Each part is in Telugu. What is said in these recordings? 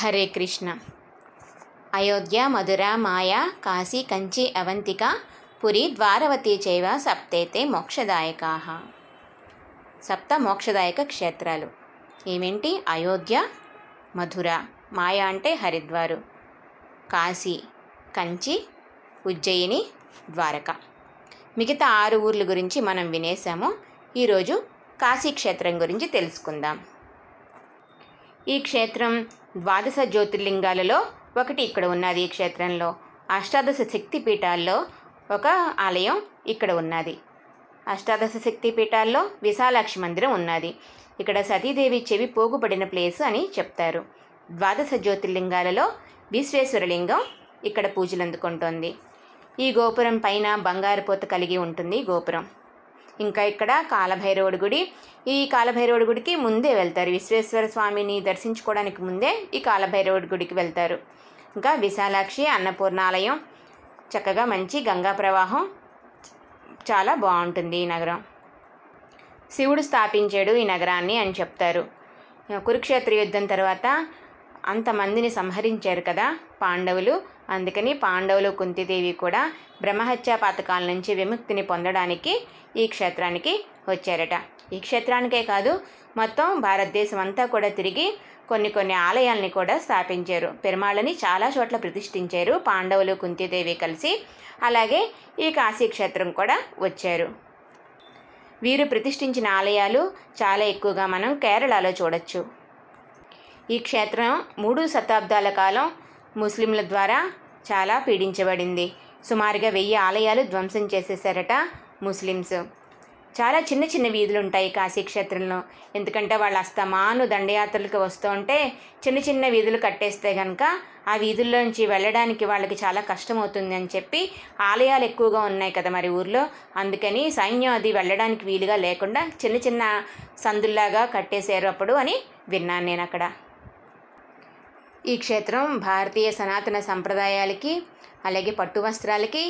హరే కృష్ణ. అయోధ్య మధుర మాయా కాశీ కంచి అవంతిక పురి ద్వారవతి చైవ సప్తేతే మోక్షదాయకా. సప్త మోక్షదాయక క్షేత్రాలు. ఏమేంటి? అయోధ్య మధుర మాయా అంటే హరిద్వారు కాశీ కంచి ఉజ్జయిని ద్వారక. మిగతా ఆరు ఊర్ల గురించి మనం వినేసాము ఈరోజు కాశీ క్షేత్రం గురించి తెలుసుకుందాం. ఈ క్షేత్రం ద్వాదశ జ్యోతిర్లింగాలలో ఒకటి ఇక్కడ ఉన్నది ఈ క్షేత్రంలో. అష్టాదశ శక్తి పీఠాల్లో ఒక ఆలయం ఇక్కడ ఉన్నది. అష్టాదశ శక్తి పీఠాల్లో విశాలాక్షి మందిరం ఉన్నది. ఇక్కడ సతీదేవి చెవి పోగుపడిన ప్లేస్ అని చెప్తారు. ద్వాదశ జ్యోతిర్లింగాలలో విశ్వేశ్వరలింగం ఇక్కడ పూజలు అందుకుంటోంది ఈ గోపురం పైన బంగారు పోత కలిగి ఉంటుంది గోపురం. ఇంకా ఇక్కడ కాలభైరవుడి గుడి. ఈ కాలభైరవుడి గుడికి ముందే వెళ్తారు. విశ్వేశ్వర స్వామిని దర్శించుకోవడానికి ముందే ఈ కాలభైరవుడి గుడికి వెళ్తారు. ఇంకా విశాలాక్షి అన్నపూర్ణాలయం చక్కగా మంచి గంగా ప్రవాహం చాలా బాగుంటుంది ఈ నగరం. శివుడు స్థాపించాడు ఈ నగరాన్ని అని చెప్తారు. కురుక్షేత్ర యుద్ధం తర్వాత అంతమందిని సంహరించారు కదా పాండవులు. అందుకని పాండవులు కుంతిదేవి కూడా బ్రహ్మహత్యా పాతకాల నుంచి విముక్తిని పొందడానికి ఈ క్షేత్రానికి వచ్చారట. ఈ క్షేత్రానికే కాదు మొత్తం భారతదేశం అంతా కూడా తిరిగి కొన్ని కొన్ని ఆలయాల్ని కూడా స్థాపించారు. పెరుమాళ్ళని చాలా చోట్ల ప్రతిష్ఠించారు పాండవులు కుంతిదేవి కలిసి. అలాగే ఈ కాశీ క్షేత్రం కూడా వచ్చారు. వీరు ప్రతిష్ఠించిన ఆలయాలు చాలా ఎక్కువగా మనం కేరళలో చూడొచ్చు. ఈ క్షేత్రం మూడు శతాబ్దాల కాలం ముస్లింల ద్వారా చాలా పీడించబడింది. సుమారుగా వెయ్యి ఆలయాలు ధ్వంసం చేసేసారట ముస్లిమ్స్ చాలా చిన్న చిన్న వీధులు ఉంటాయి కాశీ క్షేత్రంలో. ఎందుకంటే వాళ్ళు అస్తమాను దండయాత్రలకు వస్తూ ఉంటే చిన్న చిన్న వీధులు కట్టేస్తే కనుక ఆ వీధుల్లోంచి వెళ్ళడానికి వాళ్ళకి చాలా కష్టం అవుతుంది అని చెప్పి ఆలయాలు ఎక్కువగా ఉన్నాయి కదా మరి ఊర్లో. అందుకని సైన్యం అది వెళ్ళడానికి వీలుగా లేకుండా చిన్న చిన్న సందుల్లాగా కట్టేశారు అప్పుడు అని విన్నాను నేను అక్కడ. ఈ క్షేత్రం భారతీయ సనాతన సంప్రదాయాలకి అలాగే పట్టు వస్త్రాలకి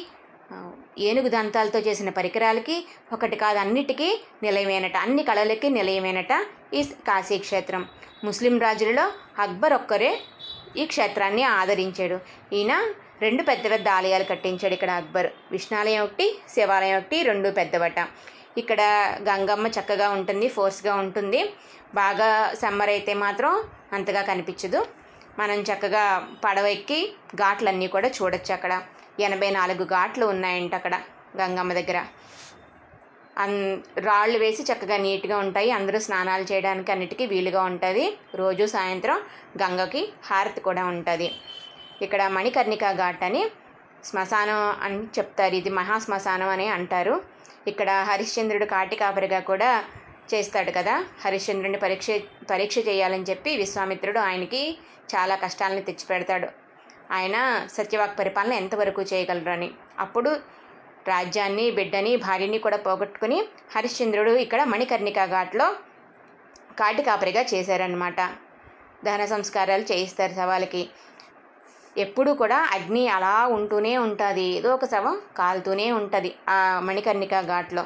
ఏనుగు దంతాలతో చేసిన పరికరాలకి ఒకటి కాదు అన్నిటికీ నిలయమేనట. అన్ని కళలకి నిలయమేనట ఈ కాశీ క్షేత్రం. ముస్లిం రాజులలో అక్బర్ ఒక్కరే ఈ క్షేత్రాన్ని ఆదరించాడు. ఈయన రెండు పెద్ద పెద్ద ఆలయాలు కట్టించాడు. ఇక్కడ అక్బర్ విష్ణాలయం ఒకటి శివాలయం ఒకటి రెండు పెద్దవట. ఇక్కడ గంగమ్మ చక్కగా ఉంటుంది ఫోర్స్గా ఉంటుంది. బాగా సమ్మర్ అయితే మాత్రం అంతగా కనిపించదు. మనం చక్కగా పడవ ఎక్కి ఘాట్లన్నీ కూడా చూడొచ్చు అక్కడ. ఎనభై నాలుగు ఘాట్లు ఉన్నాయంట అక్కడ గంగమ్మ దగ్గర. అన్ రాళ్ళు వేసి చక్కగా నీట్గా ఉంటాయి. అందరూ స్నానాలు చేయడానికి అన్నిటికీ వీలుగా ఉంటుంది. రోజు సాయంత్రం గంగకి హారతి కూడా ఉంటుంది. ఇక్కడ మణికర్ణిక ఘాట్ అని శ్మశానం అని చెప్తారు. ఇది మహాశ్మశానం అని అంటారు. ఇక్కడ హరిశ్చంద్రుడు కాటికాపరిగా కూడా చేస్తాడు కదా? హరిశ్చంద్రుని పరీక్ష పరీక్ష చేయాలని చెప్పి విశ్వామిత్రుడు ఆయనకి చాలా కష్టాలను తెచ్చిపెడతాడు. ఆయన సత్యవాక్ పరిపాలన ఎంతవరకు చేయగలరు అని అప్పుడు రాజ్యాన్ని బిడ్డని భార్యని కూడా పోగొట్టుకుని హరిశ్చంద్రుడు ఇక్కడ మణికర్ణిక ఘాట్లో కాటికాపరిగా చేశారనమాట దహన సంస్కారాలు చేయిస్తారు శవాలకి ఎప్పుడు కూడా అగ్ని అలా ఉంటూనే ఉంటుంది. ఏదో ఒక శవం కాలుతూనే ఉంటుంది ఆ మణికర్ణిక ఘాట్లో.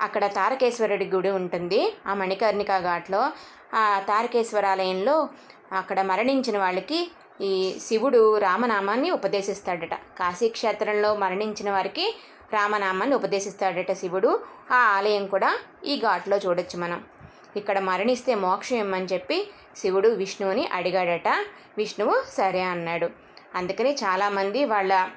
అక్కడ తారకేశ్వరుడి గుడి ఉంటుంది ఆ మణికర్ణిక ఘాట్లో. ఆ తారకేశ్వరాలయంలో అక్కడ మరణించిన వాళ్ళకి ఈ శివుడు రామనామాన్ని ఉపదేశిస్తాడట. కాశీక్షేత్రంలో మరణించిన వారికి రామనామాన్ని ఉపదేశిస్తాడట శివుడు. ఆ ఆలయం కూడా ఈ ఘాట్లో చూడొచ్చు మనం. ఇక్కడ మరణిస్తే మోక్షం ఇమ్మని చెప్పి శివుడు విష్ణువుని అడిగాడట. విష్ణువు సరే అన్నాడు. అందుకని చాలామంది వాళ్ళ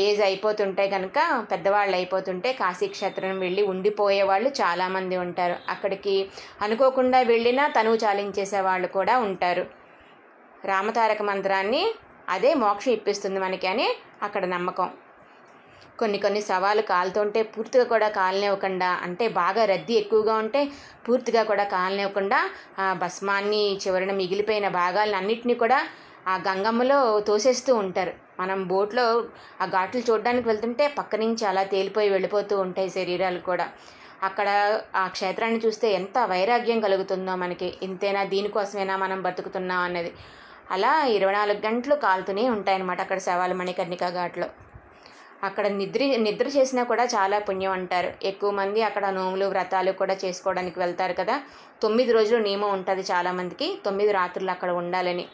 ఏజ్ అయిపోతుంటే కనుక పెద్దవాళ్ళు అయిపోతుంటే కాశీక్షేత్రం వెళ్ళి ఉండిపోయే వాళ్ళు చాలామంది ఉంటారు. అక్కడికి అనుకోకుండా వెళ్ళినా తనువు చాలించేసే వాళ్ళు కూడా ఉంటారు. రామతారక మంత్రాన్ని అదే మోక్షం ఇప్పిస్తుంది మనకి అని అక్కడ నమ్మకం. కొన్ని కొన్ని సవాలు కాలుతుంటే పూర్తిగా కూడా కాలనివ్వకుండా అంటే బాగా రద్దీ ఎక్కువగా ఉంటే పూర్తిగా కూడా కాలనివ్వకుండా ఆ భస్మాన్ని చివరిన మిగిలిపోయిన భాగాలను అన్నిటినీ కూడా ఆ గంగమ్మలో తోసేస్తూ ఉంటారు. మనం బోట్లో ఆ ఘాట్లు చూడడానికి వెళ్తుంటే పక్క నుంచి అలా తేలిపోయి వెళ్ళిపోతూ ఉంటాయి శరీరాలు కూడా. అక్కడ ఆ క్షేత్రాన్ని చూస్తే ఎంత వైరాగ్యం కలుగుతుందో మనకి. ఇంతేనా దీనికోసమేనా మనం బతుకుతున్నాం అన్నది. అలా ఇరవై నాలుగు గంటలు కాలుతూనే ఉంటాయన్నమాట అక్కడ శవాలు మణికర్ణిక ఘాట్లో. అక్కడ నిద్ర నిద్ర చేసినా కూడా చాలా పుణ్యం అంటారు. ఎక్కువ మంది అక్కడ నోములు వ్రతాలు కూడా చేసుకోవడానికి వెళ్తారు కదా. తొమ్మిది రోజులు నియమం ఉంటుంది చాలామందికి తొమ్మిది రాత్రులు అక్కడ ఉండాలని.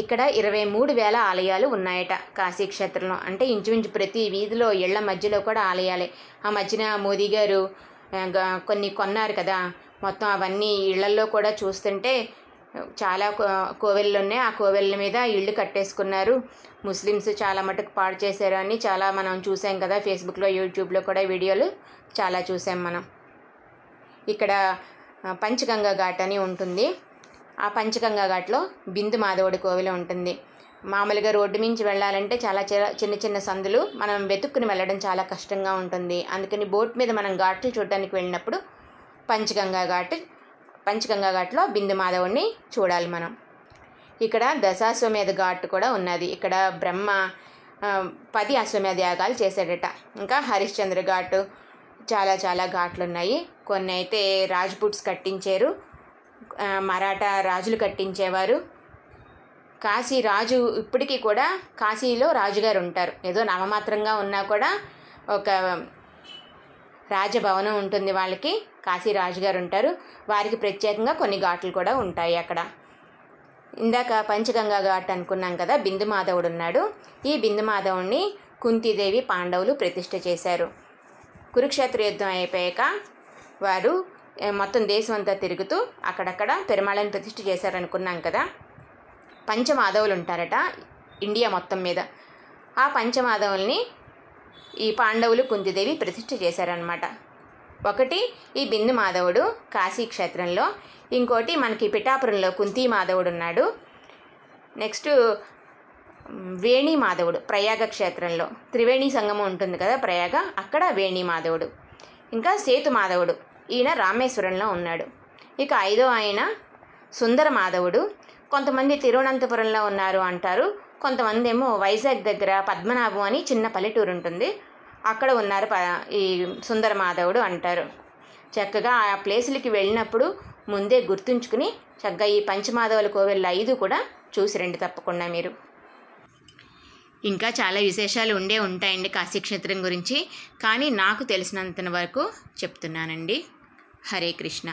ఇక్కడ ఇరవై మూడు వేల ఆలయాలు ఉన్నాయట కాశీ క్షేత్రంలో. అంటే ఇంచుమించు ప్రతి వీధిలో ఇళ్ళ మధ్యలో కూడా ఆలయాలే. ఆ మధ్యన మోదీ గారు కొన్ని కొన్నారు కదా. మొత్తం అవన్నీ ఇళ్ళల్లో కూడా చూస్తుంటే చాలా కోవెళ్ళు ఉన్నాయి ఆ కోవెళ్ళ మీద ఇళ్ళు కట్టేసుకున్నారు. ముస్లిమ్స్ చాలా మటుకు పాడు చేశారు అని చాలా మనం చూసాం కదా. ఫేస్బుక్లో యూట్యూబ్లో కూడా వీడియోలు చాలా చూసాం మనం. ఇక్కడ పంచగంగా ఘాట్ అని ఉంటుంది. ఆ పంచగంగా ఘాట్లో బిందు మాధవుడి కోవిల ఉంటుంది. మామూలుగా రోడ్డు మించి వెళ్ళాలంటే చాలా చిన్న చిన్న సందులు మనం వెతుక్కుని వెళ్ళడం చాలా కష్టంగా ఉంటుంది. అందుకని బోట్ మీద మనం ఘాట్లు చూడడానికి వెళ్ళినప్పుడు పంచగంగా ఘాట్ పంచగంగా ఘాట్లో బిందు మాధవుడిని చూడాలి మనం. ఇక్కడ దశాశ్వమేధ ఘాట్ కూడా ఉన్నది. ఇక్కడ బ్రహ్మ పది అశ్వమేధ యాగాలు చేశాడట. ఇంకా హరిశ్చంద్ర ఘాట్ చాలా చాలా ఘాట్లు ఉన్నాయి కొన్ని అయితే రాజ్పుట్స్ కట్టించారు. మరాఠా రాజులు కట్టించేవారు. కాశీ రాజు ఇప్పటికీ కూడా కాశీలో రాజుగారు ఉంటారు. ఏదో నామమాత్రంగా ఉన్నా కూడా ఒక రాజభవనం ఉంటుంది వాళ్ళకి. కాశీ రాజుగారు ఉంటారు. వారికి ప్రత్యేకంగా కొన్ని ఘాట్లు కూడా ఉంటాయి అక్కడ. ఇందాక పంచగంగా ఘాట్ అనుకున్నాం కదా బిందు మాధవుడు ఉన్నాడు. ఈ బిందు మాధవుడిని కుంతీదేవి పాండవులు ప్రతిష్ఠ చేశారు. కురుక్షేత్ర యుద్ధం అయిపోయాక వారు మొత్తం దేశం అంతా తిరుగుతూ అక్కడక్కడ పెరుమాళని ప్రతిష్ఠ చేశారనుకున్నాం కదా. పంచమాధవులు ఉంటారట ఇండియా మొత్తం మీద. ఆ పంచమాధవుల్ని ఈ పాండవులు కుంతిదేవి ప్రతిష్ఠ చేశారనమాట ఒకటి ఈ బిందు మాధవుడు కాశీ క్షేత్రంలో ఇంకోటి మనకి పిఠాపురంలో కుంతి మాధవుడు ఉన్నాడు నెక్స్ట్ వేణి మాధవుడు ప్రయాగ క్షేత్రంలో. త్రివేణి సంగమం ఉంటుంది కదా ప్రయాగ అక్కడ వేణి మాధవుడు. ఇంకా సేతు మాధవుడు. ఈయన రామేశ్వరంలో ఉన్నాడు. ఇక ఐదో ఆయన సుందర మాధవుడు కొంతమంది తిరువనంతపురంలో ఉన్నారు అంటారు. కొంతమంది ఏమో వైజాగ్ దగ్గర పద్మనాభం అని చిన్న పల్లెటూరు ఉంటుంది అక్కడ ఉన్నారు ప ఈ సుందర మాధవుడు అంటారు. చక్కగా ఆ ప్లేసులకి వెళ్ళినప్పుడు ముందే గుర్తుంచుకుని చక్కగా ఈ పంచమాధవుల కోవెళ్ళ ఐదు కూడా చూసి రండి తప్పకుండా మీరు. ఇంకా చాలా విశేషాలు ఉండే ఉంటాయండి కాశీక్షేత్రం గురించి. కానీ నాకు తెలిసినంత వరకు చెప్తున్నానండి. హరే కృష్ణ